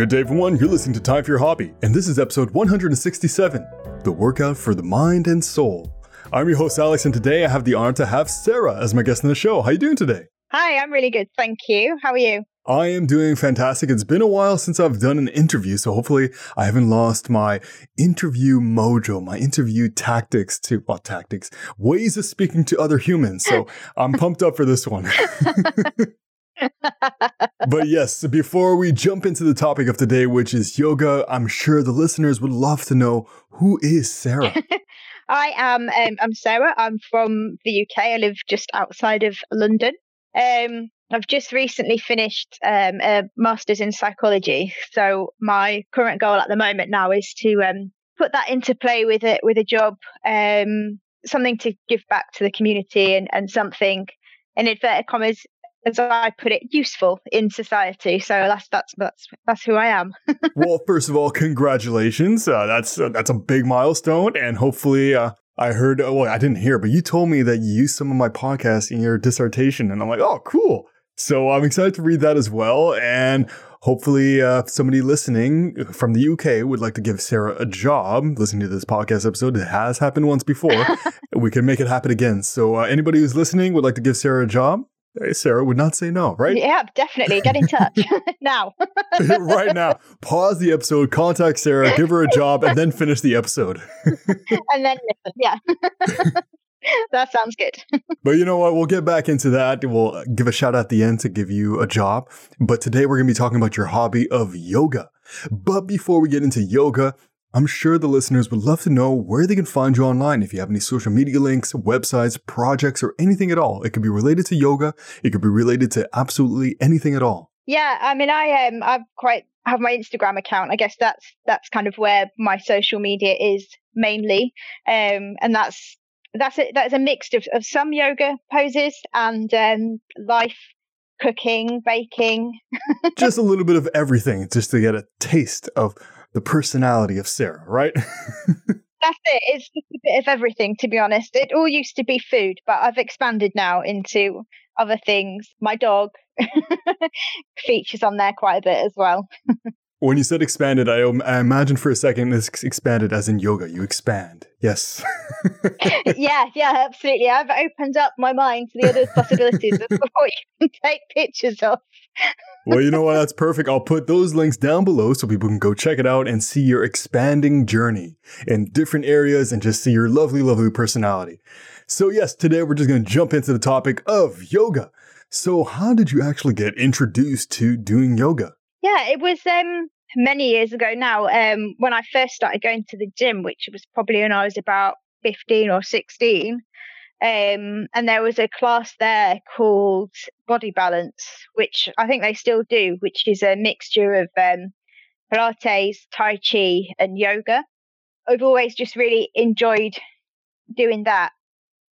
Good day, everyone. You're listening to Time for Your Hobby, and this is episode 167 The Workout for the Mind and Soul. I'm your host, Alex, and today I have the honor to have Sarah as my guest on the show. How are you doing today? Hi, I'm really good. Thank you. How are you? I am doing fantastic. It's been a while since I've done an interview, so hopefully I haven't lost my interview mojo, my interview tactics to, well, tactics, ways of speaking to other humans. So I'm pumped up for this one. but yes, before we jump into the topic of today, which is yoga, I'm sure the listeners would love to know who is Sarah. I am. Um, I'm Sarah. I'm from the UK. I live just outside of London. Um, I've just recently finished um, a master's in psychology. So my current goal at the moment now is to um, put that into play with it with a job, um, something to give back to the community, and, and something in inverted commas as I put it, useful in society. So that's that's that's that's who I am. well, first of all, congratulations. Uh, that's uh, that's a big milestone, and hopefully, uh, I heard. Uh, well, I didn't hear, but you told me that you used some of my podcasts in your dissertation, and I'm like, oh, cool. So I'm excited to read that as well, and hopefully, uh, somebody listening from the UK would like to give Sarah a job. Listening to this podcast episode, it has happened once before. we can make it happen again. So uh, anybody who's listening would like to give Sarah a job Sarah would not say no, right? Yeah, definitely. Get in touch now. right now. Pause the episode, contact Sarah, give her a job, and then finish the episode. and then listen. Yeah. that sounds good. but you know what? We'll get back into that. We'll give a shout out at the end to give you a job. But today we're going to be talking about your hobby of yoga. But before we get into yoga, I'm sure the listeners would love to know where they can find you online if you have any social media links, websites, projects, or anything at all. It could be related to yoga, it could be related to absolutely anything at all. Yeah, I mean, I um, I've quite have my Instagram account. I guess that's that's kind of where my social media is mainly, um, and that's that's a, that's a mix of, of some yoga poses and um, life cooking, baking. just a little bit of everything, just to get a taste of the personality of Sarah, right? That's it. It's just a bit of everything, to be honest. It all used to be food, but I've expanded now into other things. My dog features on there quite a bit as well. when you said expanded, I, um, I imagine for a second it's expanded as in yoga. You expand. Yes. yeah, yeah, absolutely. I've opened up my mind to the other possibilities of what you can take pictures of well, you know what? That's perfect. I'll put those links down below so people can go check it out and see your expanding journey in different areas and just see your lovely, lovely personality. So, yes, today we're just going to jump into the topic of yoga. So, how did you actually get introduced to doing yoga? Yeah, it was um, many years ago now um, when I first started going to the gym, which was probably when I was about 15 or 16. Um, and there was a class there called Body Balance, which I think they still do, which is a mixture of um, Pilates, Tai Chi, and yoga. I've always just really enjoyed doing that.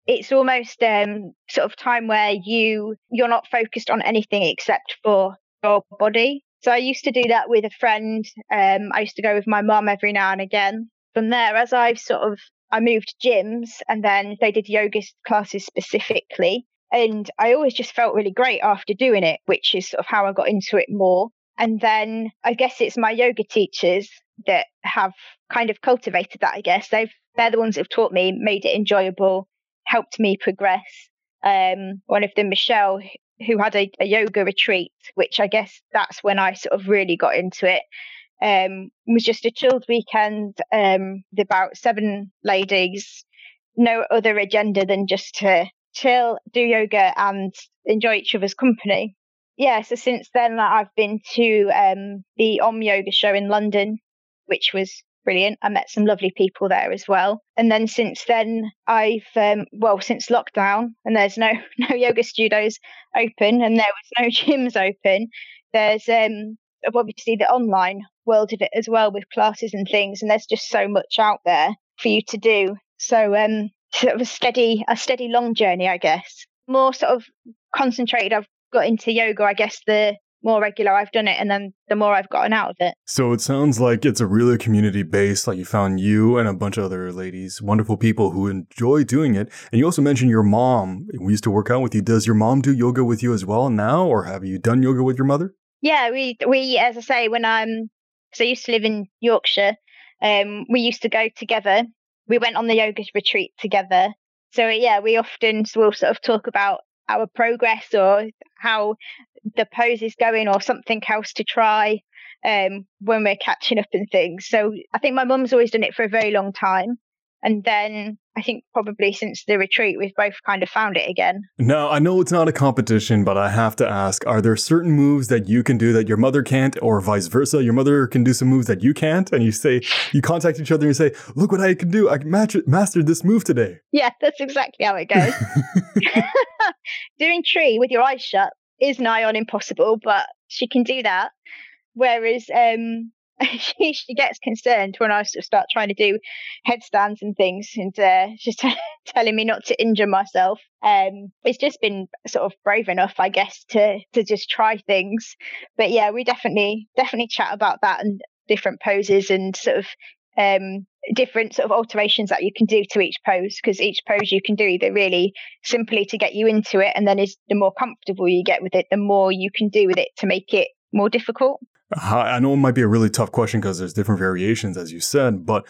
It's almost um, sort of time where you you're not focused on anything except for your body. So I used to do that with a friend. Um, I used to go with my mum every now and again. From there, as I've sort of I moved gyms and then they did yoga classes specifically. And I always just felt really great after doing it, which is sort of how I got into it more. And then I guess it's my yoga teachers that have kind of cultivated that, I guess. They've, they're the ones that have taught me, made it enjoyable, helped me progress. Um, one of them, Michelle, who had a, a yoga retreat, which I guess that's when I sort of really got into it um, was just a chilled weekend um, with about seven ladies, no other agenda than just to chill, do yoga, and enjoy each other's company. Yeah, so since then, I've been to um, the Om Yoga show in London, which was brilliant. I met some lovely people there as well. And then since then, I've um, well since lockdown, and there's no no yoga studios open, and there was no gyms open. There's um, obviously the online world of it as well with classes and things, and there's just so much out there for you to do. So um, sort of a steady, a steady long journey, I guess. More sort of concentrated. I've got into yoga, I guess. The more regular I've done it, and then the more I've gotten out of it. So it sounds like it's a really community based. Like you found you and a bunch of other ladies, wonderful people who enjoy doing it. And you also mentioned your mom. We used to work out with you. Does your mom do yoga with you as well now, or have you done yoga with your mother? Yeah, we we as I say when I'm so I used to live in Yorkshire. Um, we used to go together. We went on the yoga retreat together. So yeah, we often will sort of talk about our progress or how the pose is going or something else to try um, when we're catching up and things. So I think my mum's always done it for a very long time. And then I think probably since the retreat, we've both kind of found it again. Now, I know it's not a competition, but I have to ask are there certain moves that you can do that your mother can't, or vice versa? Your mother can do some moves that you can't, and you say, you contact each other and you say, Look what I can do. I match- mastered this move today. Yeah, that's exactly how it goes. Doing tree with your eyes shut is nigh on impossible, but she can do that. Whereas um, she, she gets concerned when I start trying to do headstands and things, and uh, she's t- telling me not to injure myself. Um, it's just been sort of brave enough, I guess, to to just try things. But yeah, we definitely definitely chat about that and different poses and sort of um, different sort of alterations that you can do to each pose because each pose you can do either really simply to get you into it and then is the more comfortable you get with it the more you can do with it to make it more difficult I know it might be a really tough question because there's different variations, as you said, but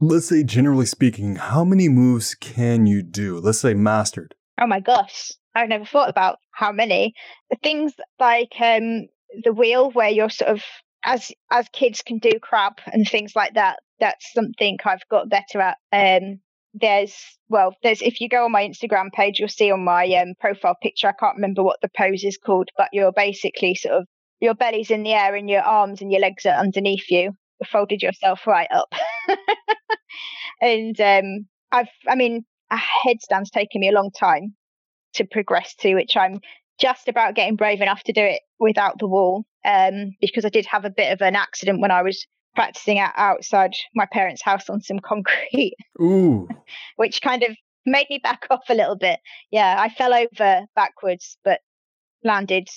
let's say, generally speaking, how many moves can you do? Let's say mastered. Oh my gosh, I've never thought about how many. Things like um, the wheel, where you're sort of as as kids can do crab and things like that. That's something I've got better at. Um, there's well, there's if you go on my Instagram page, you'll see on my um, profile picture. I can't remember what the pose is called, but you're basically sort of your belly's in the air and your arms and your legs are underneath you. You folded yourself right up. and um, I've, I mean, a headstand's taken me a long time to progress to, which I'm just about getting brave enough to do it without the wall. Um, because I did have a bit of an accident when I was practicing out outside my parents' house on some concrete. Ooh. which kind of made me back off a little bit. Yeah, I fell over backwards, but landed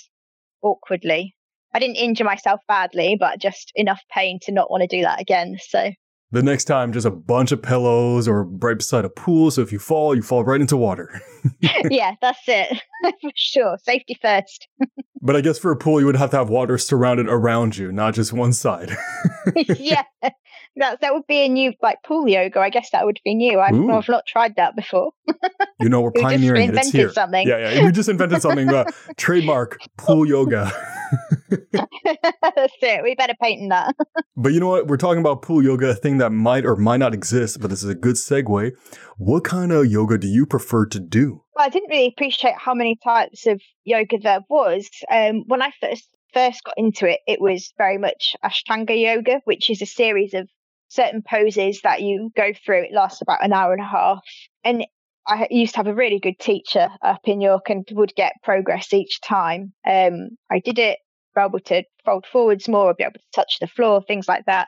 awkwardly. I didn't injure myself badly, but just enough pain to not want to do that again. So the next time, just a bunch of pillows or right beside a pool. So if you fall, you fall right into water. yeah, that's it. for sure. Safety first. but I guess for a pool, you would have to have water surrounded around you, not just one side. yeah. That, that would be a new like pool yoga. I guess that would be new. I've, I've not tried that before. you know, we're pioneering just it. It's here. Something. Yeah, yeah. We just invented something. Uh, trademark pool yoga. That's it. We better patent that. but you know what? We're talking about pool yoga, a thing that might or might not exist, but this is a good segue. What kind of yoga do you prefer to do? Well, I didn't really appreciate how many types of yoga there was. Um, when I first first got into it, it was very much Ashtanga yoga, which is a series of certain poses that you go through. It lasts about an hour and a half. And I used to have a really good teacher up in York and would get progress each time. Um, I did it, be able to fold forwards more, be able to touch the floor, things like that.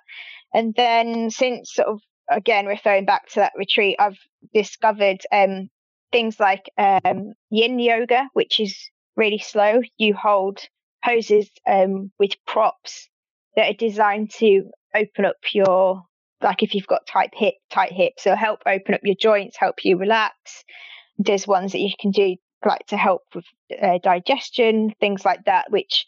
And then since sort of again referring back to that retreat, I've discovered um, things like um, Yin yoga, which is really slow. You hold poses um, with props that are designed to open up your like if you've got tight hip tight hips so help open up your joints help you relax. There's ones that you can do like to help with uh, digestion things like that which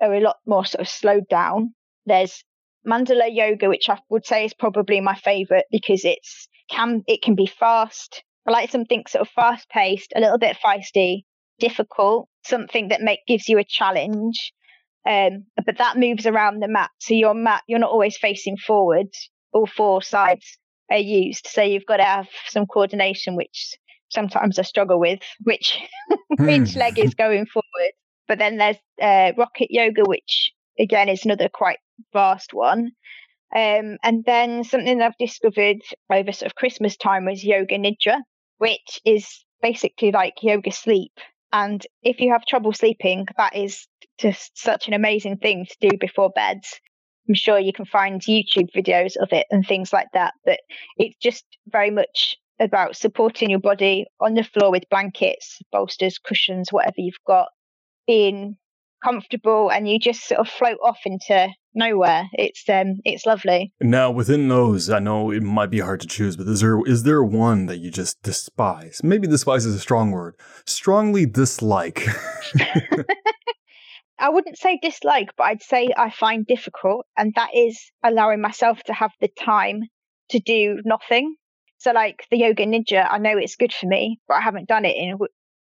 are a lot more sort of slowed down. There's mandala yoga which i would say is probably my favorite because it's can it can be fast i like something sort of fast paced a little bit feisty difficult something that make gives you a challenge. Um, but that moves around the mat so your mat you're not always facing forward all four sides are used. So you've got to have some coordination, which sometimes I struggle with, which which leg is going forward. But then there's uh, rocket yoga, which again is another quite vast one. Um, and then something I've discovered over sort of Christmas time was yoga nidra, which is basically like yoga sleep. And if you have trouble sleeping, that is just such an amazing thing to do before bed. I'm sure you can find YouTube videos of it and things like that. But it's just very much about supporting your body on the floor with blankets, bolsters, cushions, whatever you've got, being comfortable, and you just sort of float off into nowhere. It's um, it's lovely. Now, within those, I know it might be hard to choose, but is there is there one that you just despise? Maybe despise is a strong word. Strongly dislike. I wouldn't say dislike, but I'd say I find difficult, and that is allowing myself to have the time to do nothing. So, like the yoga nidra, I know it's good for me, but I haven't done it in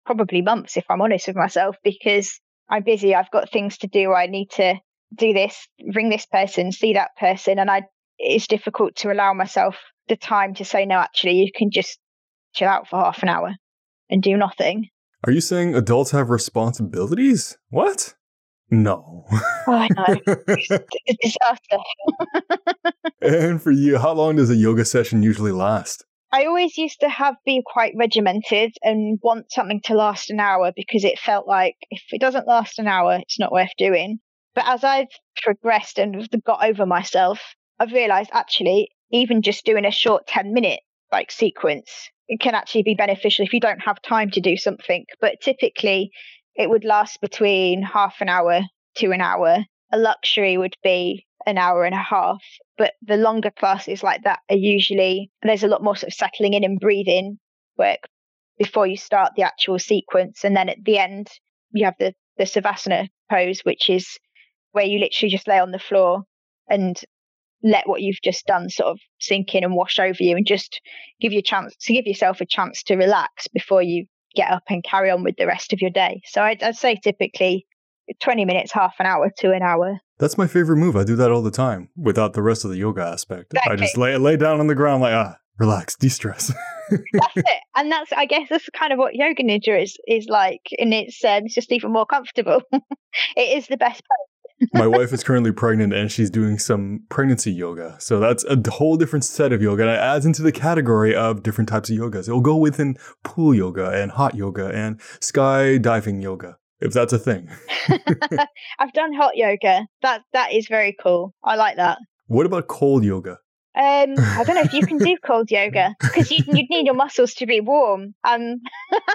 probably months, if I'm honest with myself, because I'm busy. I've got things to do. I need to do this, ring this person, see that person, and I it's difficult to allow myself the time to say no. Actually, you can just chill out for half an hour and do nothing. Are you saying adults have responsibilities? What? No. Oh, I know. it's a disaster. and for you, how long does a yoga session usually last? I always used to have be quite regimented and want something to last an hour because it felt like if it doesn't last an hour, it's not worth doing. But as I've progressed and got over myself, I've realized actually, even just doing a short 10 minute like sequence it can actually be beneficial if you don't have time to do something. But typically, it would last between half an hour to an hour. A luxury would be an hour and a half. But the longer classes like that are usually, there's a lot more sort of settling in and breathing work before you start the actual sequence. And then at the end, you have the, the Savasana pose, which is where you literally just lay on the floor and let what you've just done sort of sink in and wash over you and just give you a chance to give yourself a chance to relax before you get up and carry on with the rest of your day. So I'd, I'd say typically 20 minutes, half an hour to an hour. That's my favorite move. I do that all the time without the rest of the yoga aspect. Exactly. I just lay lay down on the ground like ah, relax, de-stress. that's it, and that's I guess that's kind of what yoga nidra is is like, and it's um, it's just even more comfortable. it is the best my wife is currently pregnant and she's doing some pregnancy yoga. So that's a whole different set of yoga. And it adds into the category of different types of yogas. It'll go within pool yoga and hot yoga and skydiving yoga, if that's a thing. I've done hot yoga. That that is very cool. I like that. What about cold yoga? Um, I don't know if you can do cold yoga because you'd, you'd need your muscles to be warm. Um,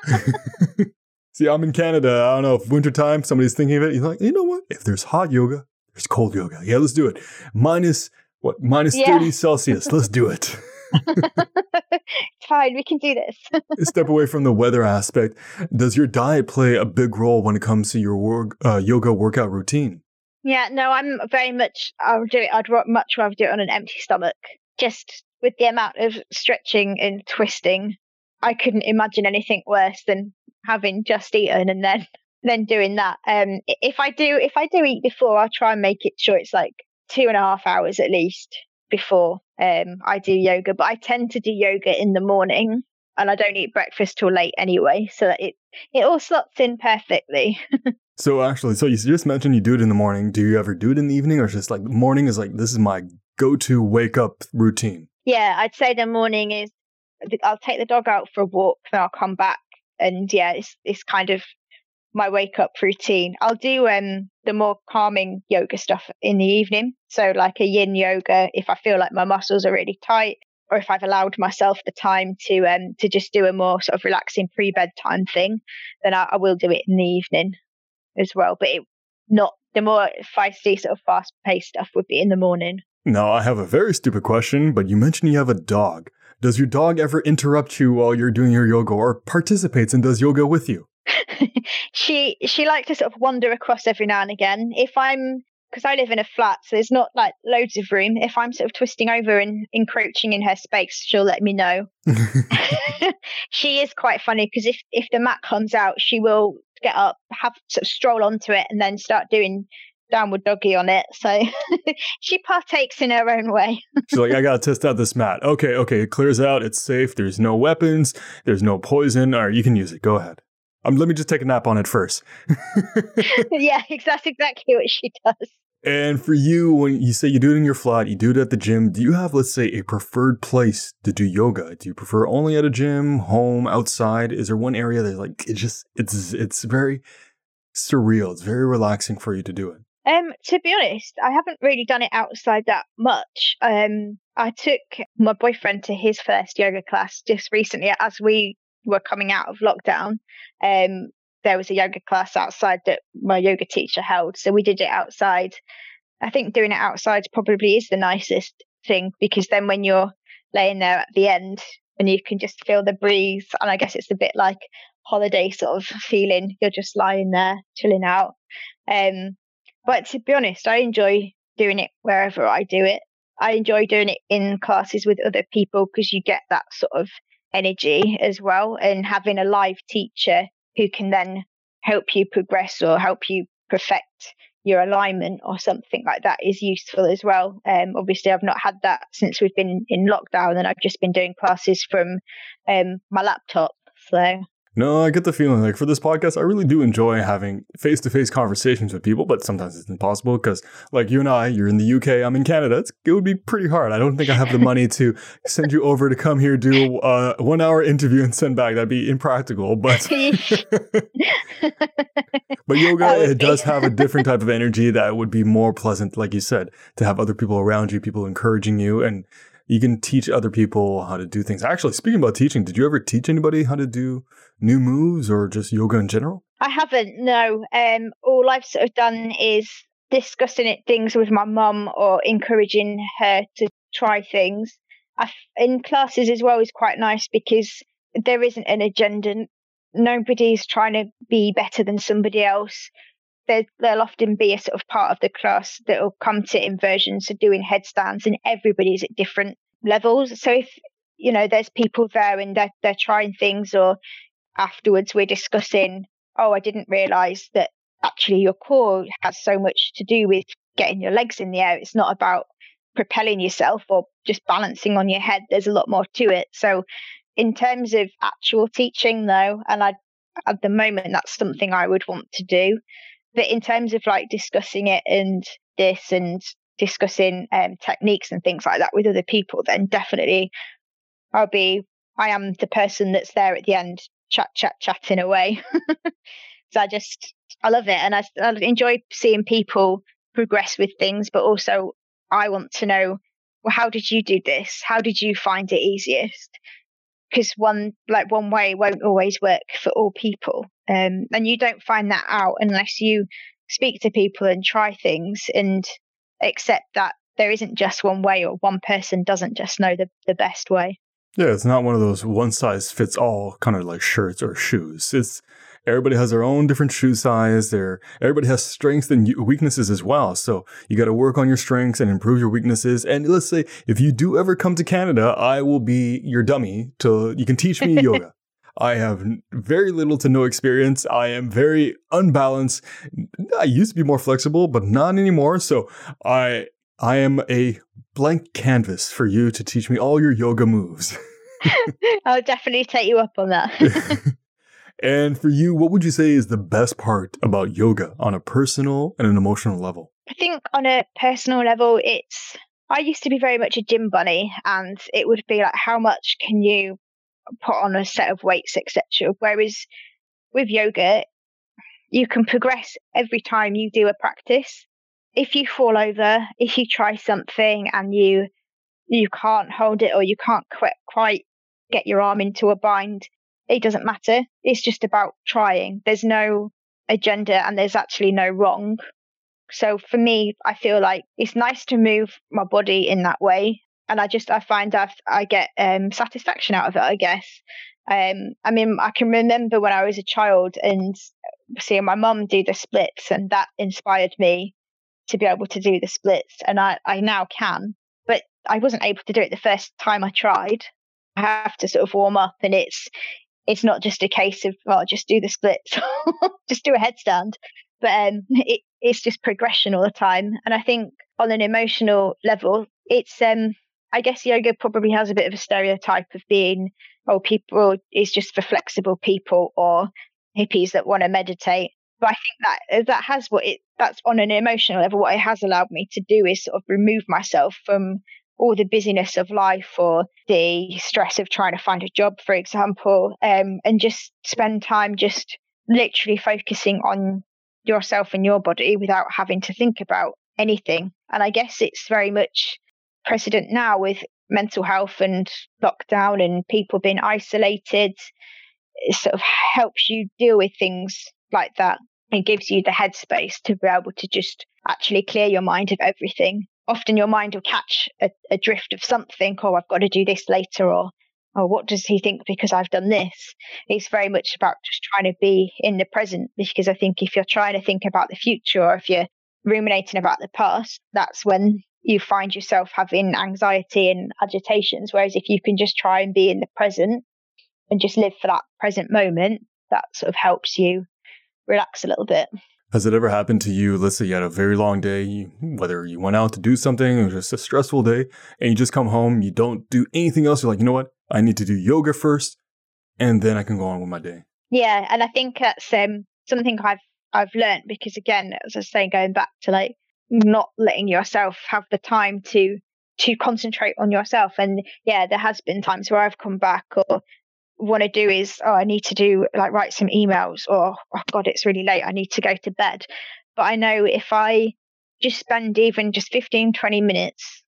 See, I'm in Canada. I don't know if wintertime somebody's thinking of it. You're like, you know what? If there's hot yoga, there's cold yoga. Yeah, let's do it. Minus what? Minus yeah. 30 Celsius. Let's do it. Fine, we can do this. Step away from the weather aspect. Does your diet play a big role when it comes to your work, uh, yoga workout routine? Yeah, no, I'm very much. I'll do it. I'd much rather do it on an empty stomach. Just with the amount of stretching and twisting, I couldn't imagine anything worse than having just eaten and then then doing that. Um, if I do if I do eat before, I'll try and make it sure it's like two and a half hours at least before um, I do yoga. But I tend to do yoga in the morning, and I don't eat breakfast till late anyway, so that it it all slots in perfectly. so actually, so you just mentioned you do it in the morning. Do you ever do it in the evening, or just like morning is like this is my go-to wake up routine? Yeah, I'd say the morning is. I'll take the dog out for a walk, then I'll come back and yeah, it's it's kind of my wake up routine. I'll do um the more calming yoga stuff in the evening. So like a yin yoga if I feel like my muscles are really tight or if I've allowed myself the time to um to just do a more sort of relaxing pre bedtime thing, then I, I, will do it in the evening as well. But it not the more feisty sort of fast paced stuff would be in the morning. Now I have a very stupid question, but you mentioned you have a dog. Does your dog ever interrupt you while you're doing your yoga or participates and does yoga with you? she she likes to sort of wander across every now and again. If I'm because I live in a flat, so there's not like loads of room. If I'm sort of twisting over and encroaching in her space, she'll let me know. she is quite funny because if if the mat comes out, she will get up, have sort of stroll onto it, and then start doing downward doggy on it. So she partakes in her own way. She's like, I gotta test out this mat. Okay, okay, it clears out, it's safe, there's no weapons, there's no poison. All right, you can use it. Go ahead. Um, let me just take a nap on it first. yeah, that's exactly what she does. And for you, when you say you do it in your flat, you do it at the gym, do you have, let's say, a preferred place to do yoga? Do you prefer only at a gym, home, outside? Is there one area that's like, it just, it's, it's very surreal. It's very relaxing for you to do it. Um, to be honest, I haven't really done it outside that much. Um, I took my boyfriend to his first yoga class just recently as we were coming out of lockdown. Um, there was a yoga class outside that my yoga teacher held, so we did it outside. I think doing it outside probably is the nicest thing because then when you're laying there at the end and you can just feel the breeze, and I guess it's a bit like holiday sort of feeling. You're just lying there chilling out. Um, but to be honest, I enjoy doing it wherever I do it. I enjoy doing it in classes with other people because you get that sort of energy as well. And having a live teacher who can then help you progress or help you perfect your alignment or something like that is useful as well. Um, obviously, I've not had that since we've been in lockdown, and I've just been doing classes from um, my laptop. So no, I get the feeling like for this podcast, I really do enjoy having face to face conversations with people, but sometimes it's impossible because, like you and I, you're in the UK, I'm in Canada. It's, it would be pretty hard. I don't think I have the money to send you over to come here, do a one hour interview, and send back. That'd be impractical. But but yoga it does have a different type of energy that would be more pleasant, like you said, to have other people around you, people encouraging you, and you can teach other people how to do things. Actually, speaking about teaching, did you ever teach anybody how to do new moves or just yoga in general? I haven't, no. Um, all I've sort of done is discussing it, things with my mum or encouraging her to try things. In classes as well is quite nice because there isn't an agenda. Nobody's trying to be better than somebody else. There, there'll often be a sort of part of the class that will come to inversions, so doing headstands, and everybody's at different levels. So if you know there's people there and they're they're trying things, or afterwards we're discussing, oh, I didn't realize that actually your core has so much to do with getting your legs in the air. It's not about propelling yourself or just balancing on your head. There's a lot more to it. So, in terms of actual teaching, though, and I at the moment that's something I would want to do. But in terms of like discussing it and this and discussing um, techniques and things like that with other people, then definitely I'll be. I am the person that's there at the end chat, chat, chatting away. so I just, I love it. And I, I enjoy seeing people progress with things, but also I want to know, well, how did you do this? How did you find it easiest? Because one, like one way won't always work for all people. Um, and you don't find that out unless you speak to people and try things and accept that there isn't just one way or one person doesn't just know the, the best way. Yeah, it's not one of those one size fits all kind of like shirts or shoes. It's everybody has their own different shoe size. There, everybody has strengths and weaknesses as well. So you got to work on your strengths and improve your weaknesses. And let's say if you do ever come to Canada, I will be your dummy to you can teach me yoga. I have very little to no experience. I am very unbalanced. I used to be more flexible, but not anymore. So I I am a blank canvas for you to teach me all your yoga moves. I'll definitely take you up on that. and for you, what would you say is the best part about yoga on a personal and an emotional level? I think on a personal level, it's. I used to be very much a gym bunny, and it would be like, how much can you put on a set of weights, etc. Whereas with yoga, you can progress every time you do a practice if you fall over, if you try something and you you can't hold it or you can't quite get your arm into a bind, it doesn't matter. It's just about trying. There's no agenda and there's actually no wrong. So for me, I feel like it's nice to move my body in that way, and I just I find I I get um, satisfaction out of it. I guess. Um, I mean, I can remember when I was a child and seeing my mum do the splits, and that inspired me to be able to do the splits, and I, I now can. But I wasn't able to do it the first time I tried. I have to sort of warm up, and it's it's not just a case of well, just do the splits, just do a headstand. But um, it, it's just progression all the time, and I think on an emotional level, it's um, I guess yoga probably has a bit of a stereotype of being oh, people is just for flexible people or hippies that want to meditate. But I think that that has what it that's on an emotional level, what it has allowed me to do is sort of remove myself from all the busyness of life or the stress of trying to find a job, for example, um, and just spend time just literally focusing on yourself and your body without having to think about anything. And I guess it's very much precedent now with mental health and lockdown and people being isolated. It sort of helps you deal with things like that it gives you the headspace to be able to just actually clear your mind of everything. Often your mind will catch a, a drift of something, or oh, I've got to do this later, or oh, what does he think because I've done this? It's very much about just trying to be in the present because I think if you're trying to think about the future or if you're ruminating about the past, that's when you find yourself having anxiety and agitations. Whereas if you can just try and be in the present and just live for that present moment, that sort of helps you relax a little bit. Has it ever happened to you? Let's say you had a very long day, whether you went out to do something or just a stressful day, and you just come home, you don't do anything else. You're like, you know what? I need to do yoga first, and then I can go on with my day. Yeah, and I think that's um, something I've I've learned because again, as I was saying, going back to like not letting yourself have the time to to concentrate on yourself. And yeah, there has been times where I've come back or want to do is, oh, I need to do like write some emails or, oh God, it's really late. I need to go to bed. But I know if I just spend even just 15, 20 minutes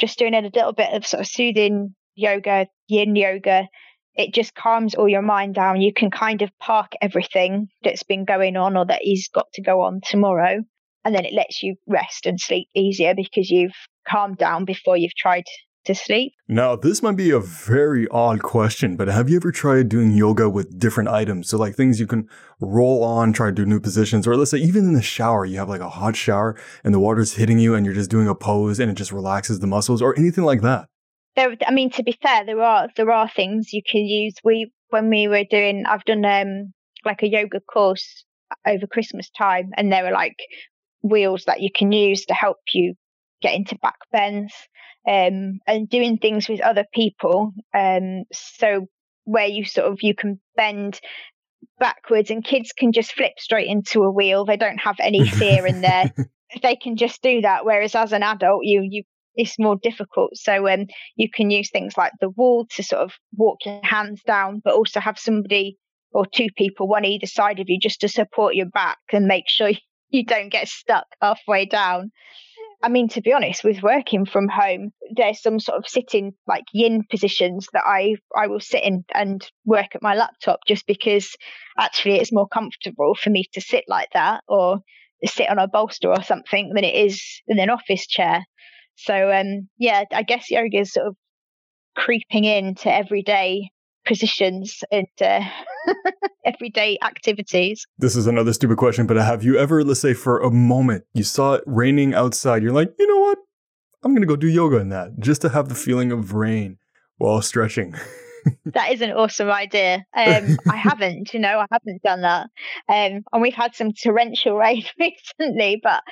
just doing a little bit of sort of soothing yoga, yin yoga, it just calms all your mind down. You can kind of park everything that's been going on or that is got to go on tomorrow. And then it lets you rest and sleep easier because you've calmed down before you've tried to sleep. Now, this might be a very odd question, but have you ever tried doing yoga with different items? So, like things you can roll on, try to do new positions, or let's say even in the shower, you have like a hot shower and the water's hitting you and you're just doing a pose and it just relaxes the muscles or anything like that. There, I mean, to be fair, there are there are things you can use. We when we were doing, I've done um like a yoga course over Christmas time, and there were like wheels that you can use to help you get into back bends um, and doing things with other people. Um, so where you sort of you can bend backwards and kids can just flip straight into a wheel. They don't have any fear in there. they can just do that. Whereas as an adult, you you it's more difficult. So um, you can use things like the wall to sort of walk your hands down, but also have somebody or two people, one either side of you, just to support your back and make sure you don't get stuck halfway down. I mean, to be honest, with working from home, there's some sort of sitting like yin positions that I I will sit in and work at my laptop just because actually it's more comfortable for me to sit like that or sit on a bolster or something than it is in an office chair. So um yeah, I guess yoga is sort of creeping into everyday positions and uh, everyday activities. This is another stupid question, but have you ever, let's say, for a moment, you saw it raining outside, you're like, you know what? I'm going to go do yoga in that just to have the feeling of rain while stretching. that is an awesome idea. Um, I haven't, you know, I haven't done that. Um, and we've had some torrential rain recently, but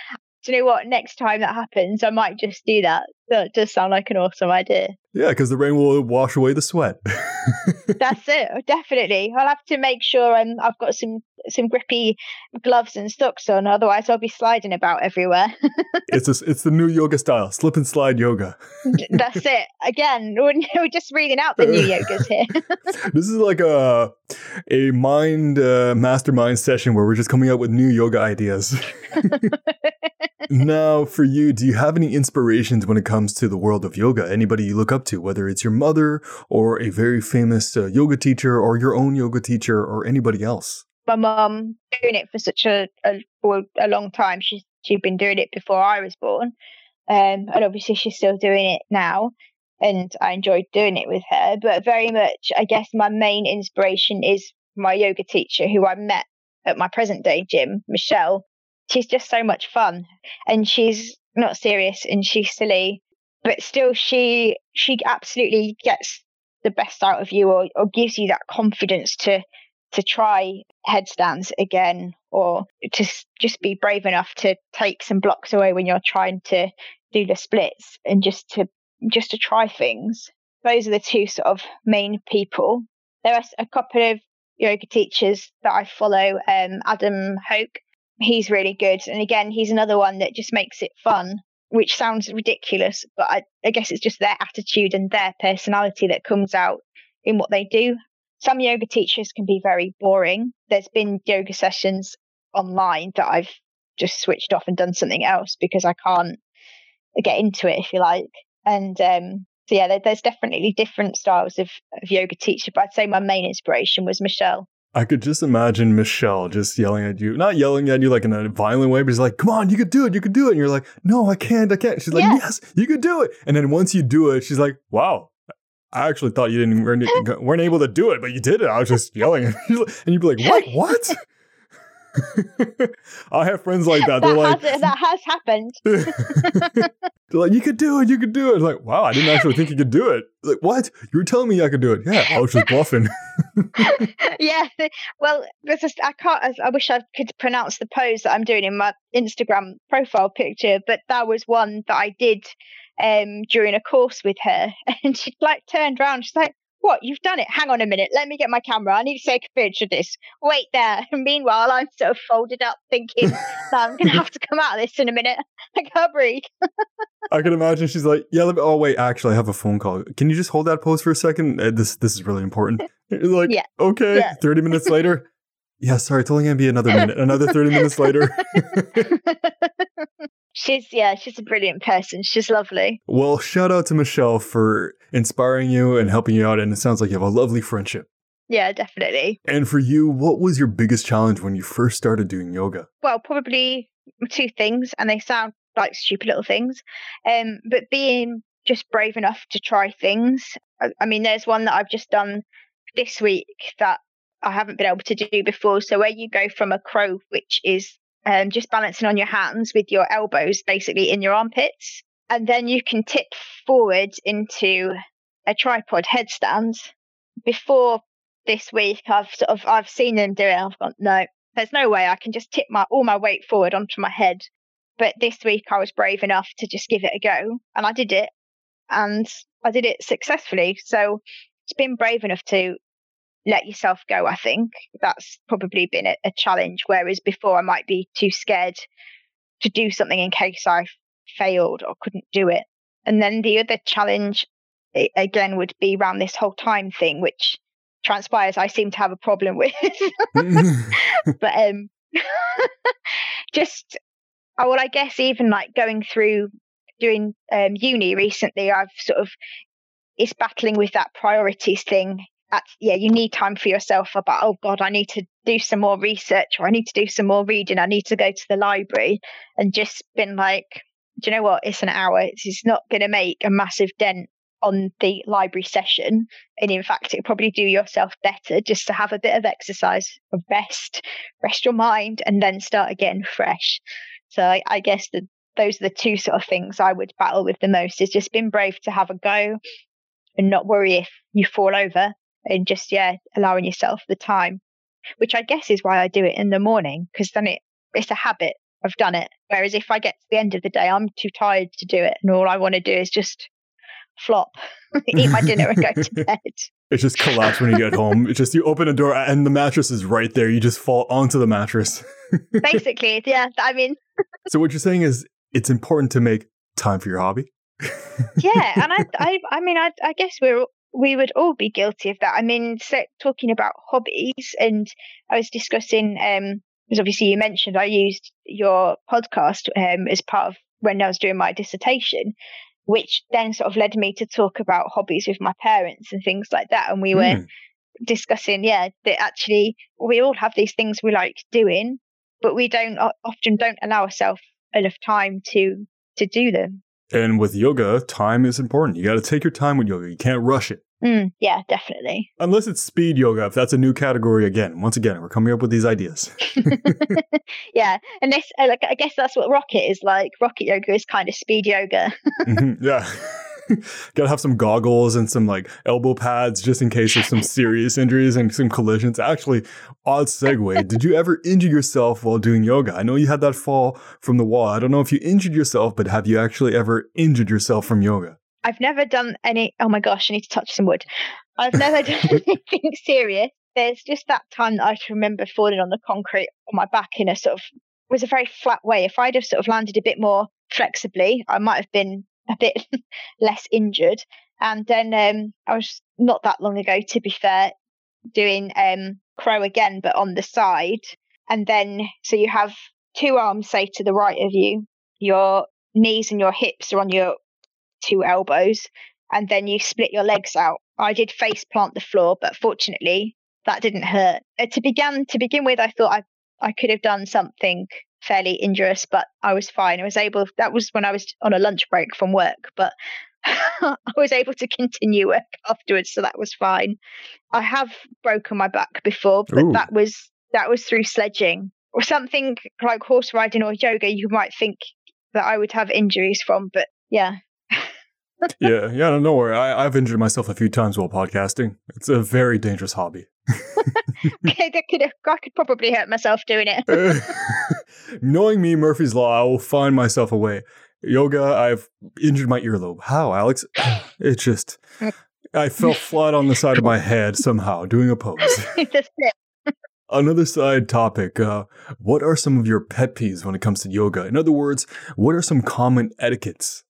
do you know what? Next time that happens, I might just do that. That does sound like an awesome idea. Yeah, because the rain will wash away the sweat. That's it, definitely. I'll have to make sure I'm, I've got some some grippy gloves and socks on, otherwise I'll be sliding about everywhere. it's a, it's the new yoga style, slip and slide yoga. That's it. Again, we're, just reading out the new yogas here. this is like a a mind uh, mastermind session where we're just coming up with new yoga ideas. now, for you, do you have any inspirations when it comes to the world of yoga? Anybody you look up to, whether it's your mother or a very famous uh, yoga teacher or your own yoga teacher or anybody else? My mum doing it for such a, a, a long time. She's she'd been doing it before I was born, um, and obviously she's still doing it now. And I enjoyed doing it with her. But very much, I guess my main inspiration is my yoga teacher, who I met at my present day gym, Michelle. She's just so much fun, and she's not serious and she's silly but still she she absolutely gets the best out of you or, or gives you that confidence to to try headstands again or to just be brave enough to take some blocks away when you're trying to do the splits and just to just to try things. Those are the two sort of main people. There are a couple of yoga teachers that i follow um, adam hoke. He's really good. And again he's another one that just makes it fun which sounds ridiculous, but I, I guess it's just their attitude and their personality that comes out in what they do. Some yoga teachers can be very boring. There's been yoga sessions online that I've just switched off and done something else because I can't get into it, if you like. And um, so, yeah, there, there's definitely different styles of, of yoga teacher, but I'd say my main inspiration was Michelle. I could just imagine Michelle just yelling at you, not yelling at you like in a violent way, but she's like, come on, you could do it, you could do it. And you're like, no, I can't, I can't. She's like, yes, you could do it. And then once you do it, she's like, wow, I actually thought you didn't weren't, weren't able to do it, but you did it. I was just yelling, and you'd be like, "What? What?" I have friends like that. that, They're like, has, that has happened. They're like, you could do it, you could do it. Like, wow, I didn't actually think you could do it. Like, what? You were telling me I could do it. Yeah, I was just bluffing. yeah. Well, I can't. I wish I could pronounce the pose that I'm doing in my Instagram profile picture, but that was one that I did um, during a course with her, and she like turned around. She's like, what? You've done it. Hang on a minute. Let me get my camera. I need to take a picture of this. Wait there. And meanwhile, I'm sort of folded up thinking that I'm to have to come out of this in a minute. I can't breathe. I can imagine she's like, yeah, let me, oh, wait, actually, I have a phone call. Can you just hold that pose for a second? Uh, this, this is really important. You're like, Yeah. okay. Yeah. 30 minutes later. Yeah, sorry, it's only to be another minute. Another 30 minutes later. She's, yeah, she's a brilliant person. She's lovely. well, shout out to Michelle for inspiring you and helping you out. And it sounds like you have a lovely friendship. Yeah, definitely. And for you, what was your biggest challenge when you first started doing yoga? Well, probably two things, and they sound like stupid little things. Um, but being just brave enough to try things. I, I mean, there's one that I've just done this week that I haven't been able to do before. So where you go from a crow, which is um, just balancing on your hands with your elbows basically in your armpits, and then you can tip forward into a tripod headstand. Before this week, I've sort of I've seen them do it. I've gone, no, there's no way I can just tip my all my weight forward onto my head. But this week I was brave enough to just give it a go, and I did it, and I did it successfully. So it's been brave enough to let yourself go. I think that's probably been a, a challenge. Whereas before I might be too scared to do something in case I failed or couldn't do it. And then the other challenge again would be around this whole time thing, which transpires I seem to have a problem with. but um just oh well I guess even like going through doing um uni recently I've sort of it's battling with that priorities thing yeah you need time for yourself about oh god I need to do some more research or I need to do some more reading I need to go to the library and just been like do you know what? It's an hour. It's, not going to make a massive dent on the library session. And in fact it'll probably do yourself better just to have a bit of exercise rest rest your mind and then start again fresh. So I, I guess the, those are the two sort of things I would battle with the most. Is just being brave to have a go and not worry if you fall over and just yeah allowing yourself the time which I guess is why I do it in the morning because then it it's a habit I've done it whereas if I get to the end of the day I'm too tired to do it and all I want to do is just flop eat my dinner and go to bed It just collapse when you get home. It's just you open a door and the mattress is right there. You just fall onto the mattress. basically yeah I mean So what you're saying is it's important to make time for your hobby. yeah and I I, I mean I, I guess we're we would all be guilty of that. I mean talking about hobbies and I was discussing um because obviously you mentioned I used your podcast um as part of when I was doing my dissertation which then sort of led me to talk about hobbies with my parents and things like that. And we were Hmm. discussing yeah that actually we all have these things we like doing but we don't often don't allow ourselves enough time to to do them And with yoga, time is important. You got to take your time with yoga. You can't rush it. Mm, yeah, definitely. Unless it's speed yoga, if that's a new category again. Once again, we're coming up with these ideas. yeah, and this, like, I guess that's what rocket is like. Rocket yoga is kind of speed yoga. Mhm, yeah. Gotta have some goggles and some like elbow pads just in case of some serious injuries and some collisions. Actually, odd segue. Did you ever injure yourself while doing yoga? I know you had that fall from the wall. I don't know if you injured yourself, but have you actually ever injured yourself from yoga? I've never done any. Oh my gosh, I need to touch some wood. I've never done anything serious. There's just that time that I can remember falling on the concrete on my back in a sort of was a very flat way. If I'd have sort of landed a bit more flexibly, I might have been a bit less injured. And then um, I was not that long ago, to be fair, doing um, crow again, but on the side. And then so you have two arms, say to the right of you, your knees and your hips are on your two elbows, and then you split your legs out. I did face plant the floor, but fortunately that didn't hurt. Uh, to begin to begin with, I thought I I could have done something fairly injurious, but I was fine. I was able. That was when I was on a lunch break from work, but I was able to continue work afterwards, so that was fine. I have broken my back before, but Ooh. that was that was through sledging or something like horse riding or yoga. You might think that I would have injuries from, but yeah, yeah, yeah, no, no worry. I, I've injured myself a few times while podcasting. It's a very dangerous hobby. Okay, that could I could probably hurt myself doing it. Knowing me, Murphy's Law, I will find myself a way. Yoga, I've injured my earlobe. How, Alex? It just, I fell flat on the side of my head somehow doing a pose. Another side topic. Uh, what are some of your pet peeves when it comes to yoga? In other words, what are some common etiquettes?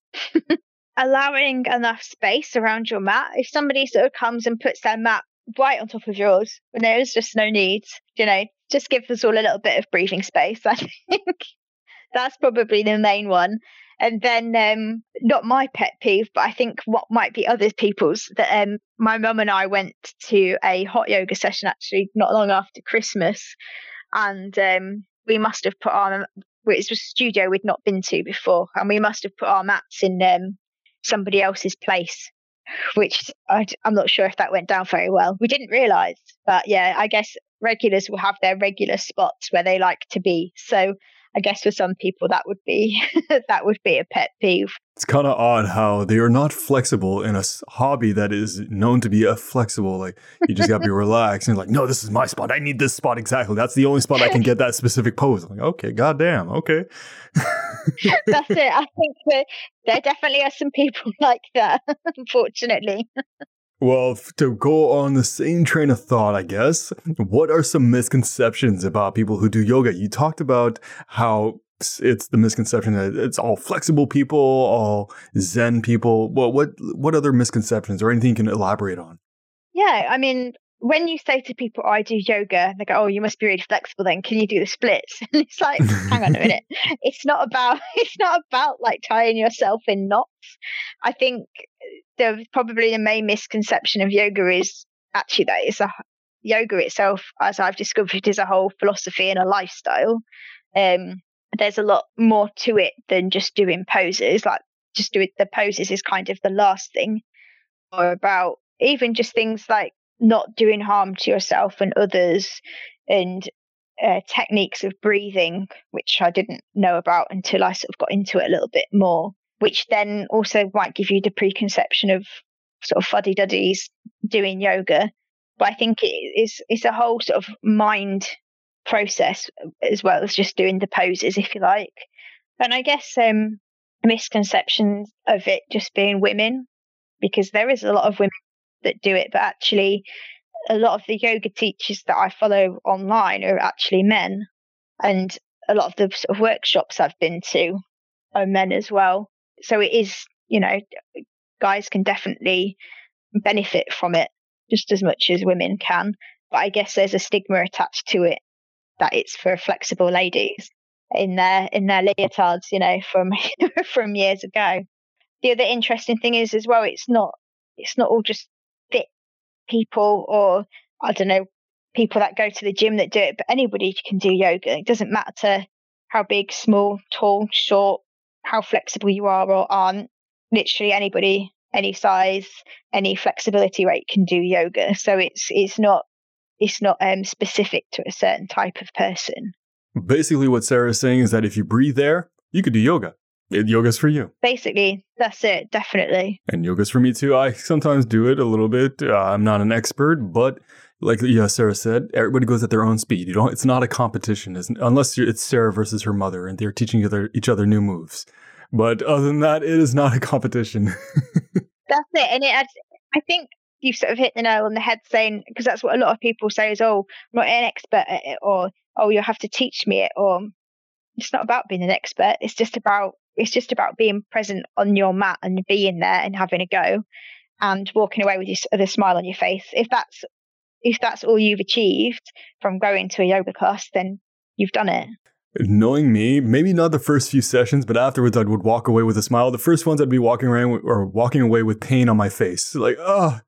allowing enough space around your mat. If somebody sort of comes and puts their mat right on top of yours, when there's just no need, you know, just give us all a little bit of breathing space. I think that's probably the main one. And then, um, not my pet peeve, but I think what might be other people's. That um, my mum and I went to a hot yoga session actually not long after Christmas, and um, we must have put our it was a studio we'd not been to before, and we must have put our mats in um, somebody else's place, which I, am not sure if that went down very well. We didn't realise, but yeah, I guess regulars will have their regular spots where they like to be. So I guess for some people that would be that would be a pet peeve. It's kind of odd how they are not flexible in a hobby that is known to be a flexible. Like you just gotta be relaxed and like, no, this is my spot. I need this spot exactly. That's the only spot I can get that specific pose. I'm like, okay, goddamn, okay. That's it. I think that there definitely are some people like that, unfortunately. Well, to go on the same train of thought, I guess, what are some misconceptions about people who do yoga? You talked about how it's the misconception that it's all flexible people, all Zen people. Well, what what other misconceptions or anything you can elaborate on? Yeah, I mean, when you say to people, oh, I do yoga, they go, oh, you must be really flexible then. Can you do the splits? And it's like, hang on a minute. It's not about, it's not about like tying yourself in knots. I think the probably the main misconception of yoga is actually that it's a yoga itself, as I've discovered, is a whole philosophy and a lifestyle. Um, there's a lot more to it than just doing poses. Like just doing the poses is kind of the last thing, or about even just things like not doing harm to yourself and others, and uh, techniques of breathing, which I didn't know about until I sort of got into it a little bit more. Which then also might give you the preconception of sort of fuddy duddies doing yoga. But I think it is it's a whole sort of mind process as well as just doing the poses, if you like. And I guess um, misconceptions of it just being women, because there is a lot of women that do it, but actually, a lot of the yoga teachers that I follow online are actually men, and a lot of the sort of workshops I've been to are men as well. So it is, you know, guys can definitely benefit from it just as much as women can. But I guess there's a stigma attached to it that it's for flexible ladies in their in their leotards, you know, from from years ago. The other interesting thing is as well, it's not it's not all just people or I don't know people that go to the gym that do it, but anybody can do yoga. It doesn't matter how big, small, tall, short, how flexible you are or aren't. Literally anybody, any size, any flexibility rate can do yoga. So it's it's not it's not um, specific to a certain type of person. Basically, what Sarah is saying is that if you breathe there, you could do yoga. Yoga's for you. Basically, that's it. Definitely. And yoga's for me too. I sometimes do it a little bit. Uh, I'm not an expert, but like yeah, Sarah said, everybody goes at their own speed. You don't. It's not a competition, isn't, unless you're, it's Sarah versus her mother, and they're teaching each other, each other new moves. But other than that, it is not a competition. That's it. And it, adds- I think you've sort of hit the nail on the head saying, because that's what a lot of people say is, oh, I'm not an expert at it, or, oh, you'll have to teach me it, or it's not about being an expert. It's just about, it's just about being present on your mat and being there and having a go and walking away with your, a smile on your face. If that's, if that's all you've achieved from going to a yoga class, then you've done it. Knowing me, maybe not the first few sessions, but afterwards I would walk away with a smile. The first ones I'd be walking around with, or walking away with pain on my face, like, oh,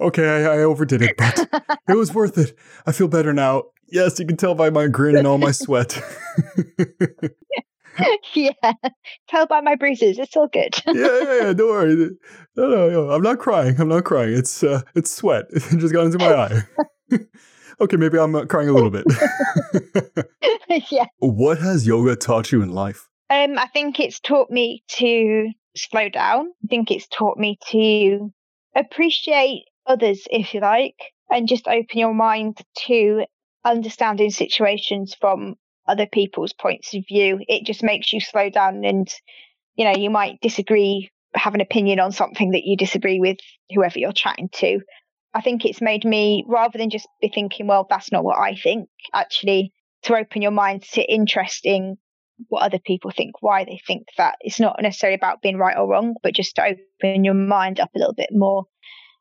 okay, I, I overdid it, but it was worth it. I feel better now. Yes, you can tell by my grin and all my sweat. yeah. Tell by my bruises. It's all good. yeah, yeah, yeah. Don't worry. No, no, no. I'm not crying. I'm not crying. It's uh, it's sweat. It just got into my eye. okay, maybe I'm uh, crying a little bit. yeah. What has yoga taught you in life? Um, I think it's taught me to slow down. I think it's taught me to appreciate others, if you like, and just open your mind to understanding situations from other people's points of view. It just makes you slow down and, you know, you might disagree, have an opinion on something that you disagree with whoever you're chatting to. I think it's made me, rather than just be thinking, well, that's not what I think, actually to open your mind to interesting what other people think, why they think that. It's not necessarily about being right or wrong, but just to open your mind up a little bit more.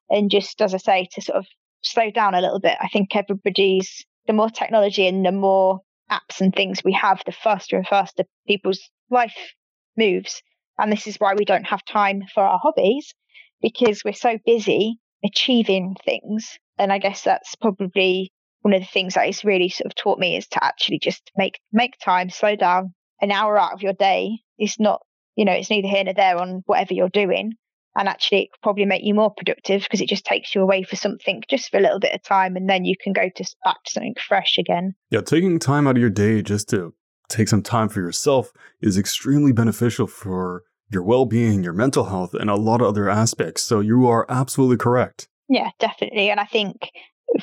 And just, as I say, to sort of slow down a little bit. I think everybody's, the more technology and the more apps and things we have, the faster and faster people's life moves. And this is why we don't have time for our hobbies because we're so busy achieving things. And I guess that's probably one of the things that it's really sort of taught me is to actually just make make time, slow down. An hour out of your day is not, you know, it's neither here nor there on whatever you're doing. And actually, it could probably make you more productive because it just takes you away for something just for a little bit of time, and then you can go to back to something fresh again. Yeah, taking time out of your day just to take some time for yourself is extremely beneficial for your well-being, your mental health, and a lot of other aspects. So you are absolutely correct. Yeah, definitely. And I think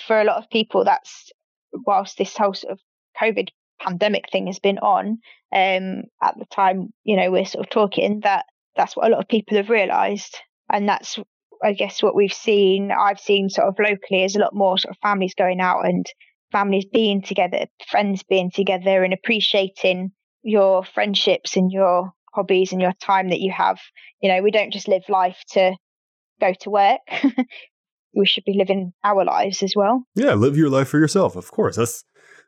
for a lot of people, that's whilst this whole sort of COVID pandemic thing has been on, um, at the time, you know, we're sort of talking that that's what a lot of people have realised, and that's I guess what we've seen. I've seen sort of locally is a lot more sort of families going out and families being together, friends being together, and appreciating your friendships and your hobbies and your time that you have. You know, we don't just live life to go to work. we should be living our lives as well. Yeah, live your life for yourself. Of course, that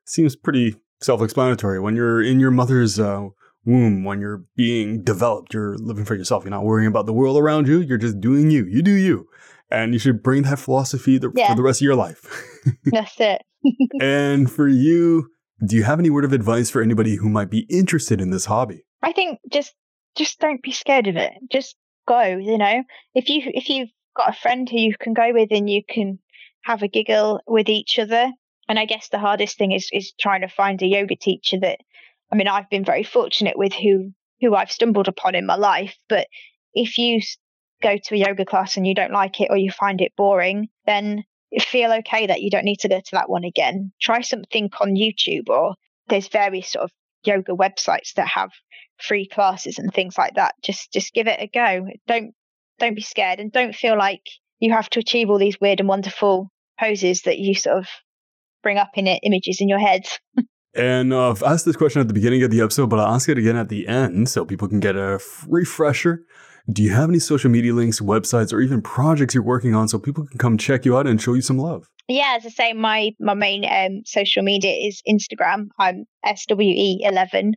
seems pretty self-explanatory. When you're in your mother's uh, womb, when you're being developed, you're living for yourself. You're not worrying about the world around you. You're just doing you. You do you, and you should bring that philosophy the, yeah. for the rest of your life. That's it. and for you, do you have any word of advice for anybody who might be interested in this hobby? I think just just don't be scared of it. Just go. You know, if you if you've got a friend who you can go with and you can have a giggle with each other. And I guess the hardest thing is is trying to find a yoga teacher that I mean I've been very fortunate with who who I've stumbled upon in my life, but if you go to a yoga class and you don't like it or you find it boring, then feel okay that you don't need to go to that one again. Try something on YouTube or there's various sort of yoga websites that have free classes and things like that. Just just give it a go. Don't don't be scared and don't feel like you have to achieve all these weird and wonderful poses that you sort of bring up in it, images in your head. and uh, I've asked this question at the beginning of the episode, but I'll ask it again at the end so people can get a refresher. Do you have any social media links, websites, or even projects you're working on so people can come check you out and show you some love? Yeah, as I say, my my main um, social media is Instagram. I'm SWE11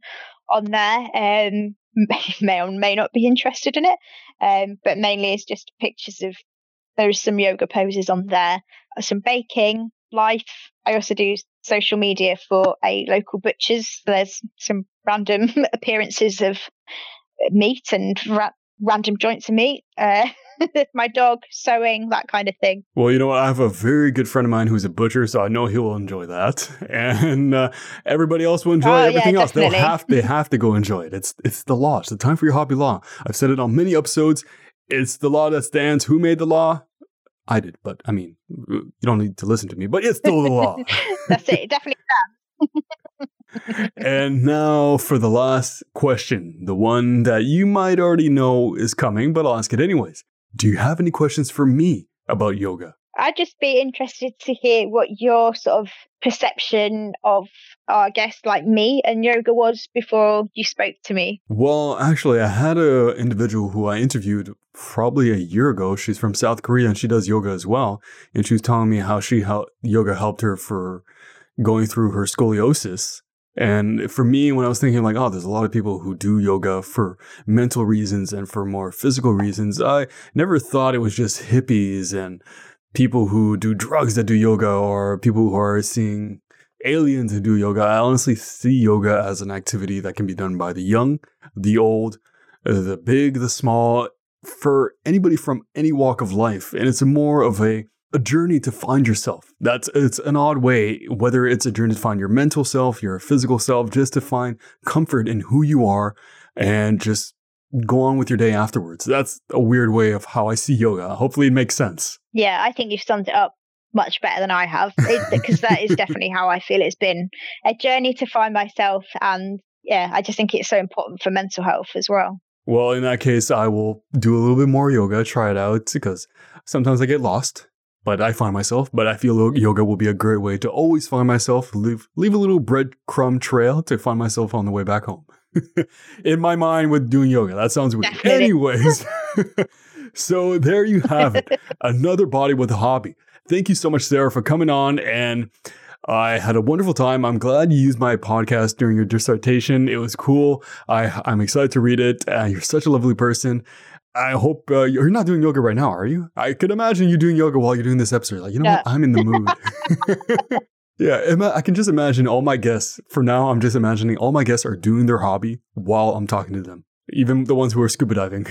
on there. Um, may or may not be interested in it. Um, but mainly it's just pictures of there's some yoga poses on there, some baking, life. I also do social media for a local butcher's. There's some random appearances of meat and ra- random joints of meat. Uh, my dog sewing, that kind of thing. Well, you know what? I have a very good friend of mine who's a butcher, so I know he will enjoy that, and uh, everybody else will enjoy oh, everything yeah, else. They'll have they have to go enjoy it. It's it's the law. It's the time for your hobby law. I've said it on many episodes. It's the law that stands. Who made the law? I did, but I mean, you don't need to listen to me. But it's still the law. That's it. it definitely and now for the last question, the one that you might already know is coming, but I'll ask it anyways. Do you have any questions for me about yoga? I'd just be interested to hear what your sort of perception of, I guess, like me and yoga was before you spoke to me. Well, actually, I had an individual who I interviewed probably a year ago. She's from South Korea and she does yoga as well. And she was telling me how she helped yoga helped her for going through her scoliosis. And for me, when I was thinking like, oh, there's a lot of people who do yoga for mental reasons and for more physical reasons, I never thought it was just hippies and people who do drugs that do yoga or people who are seeing aliens who do yoga. I honestly see yoga as an activity that can be done by the young, the old, the big, the small, for anybody from any walk of life. And it's more of a a journey to find yourself. That's it's an odd way, whether it's a journey to find your mental self, your physical self, just to find comfort in who you are and just go on with your day afterwards. That's a weird way of how I see yoga. Hopefully it makes sense. Yeah, I think you've summed it up much better than I have because that is definitely how I feel it's been a journey to find myself and yeah, I just think it's so important for mental health as well. Well, in that case, I will do a little bit more yoga, try it out because sometimes I get lost but I find myself. But I feel yoga will be a great way to always find myself, leave, leave a little breadcrumb trail to find myself on the way back home. In my mind, with doing yoga, that sounds weird. Definitely. Anyways, so there you have it. Another body with a hobby. Thank you so much, Sarah, for coming on and I had a wonderful time. I'm glad you used my podcast during your dissertation. It was cool. I, I'm excited to read it. Uh, you're such a lovely person. I hope uh, you're not doing yoga right now, are you? I could imagine you doing yoga while you're doing this episode. Like, you know yeah. what? I'm in the mood. yeah, I can just imagine all my guests. For now, I'm just imagining all my guests are doing their hobby while I'm talking to them, even the ones who are scuba diving.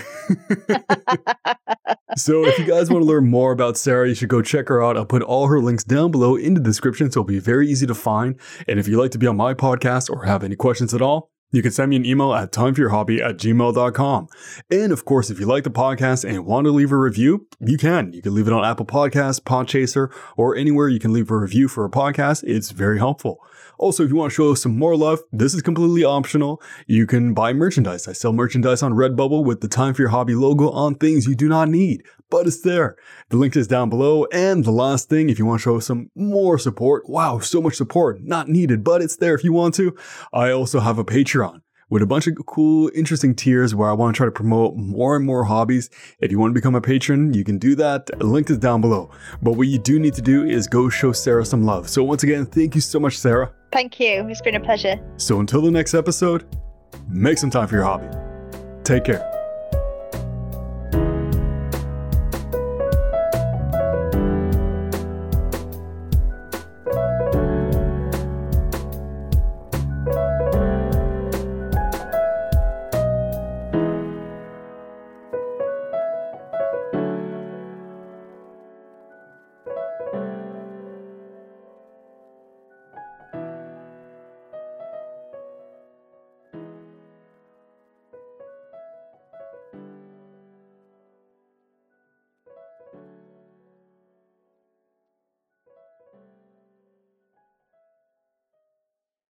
so, if you guys want to learn more about Sarah, you should go check her out. I'll put all her links down below in the description, so it'll be very easy to find. And if you'd like to be on my podcast or have any questions at all, you can send me an email at timeforyourhobby at gmail.com. And of course, if you like the podcast and want to leave a review, you can. You can leave it on Apple Podcasts, Podchaser, or anywhere you can leave a review for a podcast. It's very helpful. Also, if you want to show us some more love, this is completely optional. You can buy merchandise. I sell merchandise on Redbubble with the Time for Your Hobby logo on things you do not need, but it's there. The link is down below. And the last thing, if you want to show some more support, wow, so much support, not needed, but it's there if you want to. I also have a Patreon with a bunch of cool, interesting tiers where I want to try to promote more and more hobbies. If you want to become a patron, you can do that. The link is down below. But what you do need to do is go show Sarah some love. So once again, thank you so much, Sarah. Thank you. It's been a pleasure. So until the next episode, make some time for your hobby. Take care.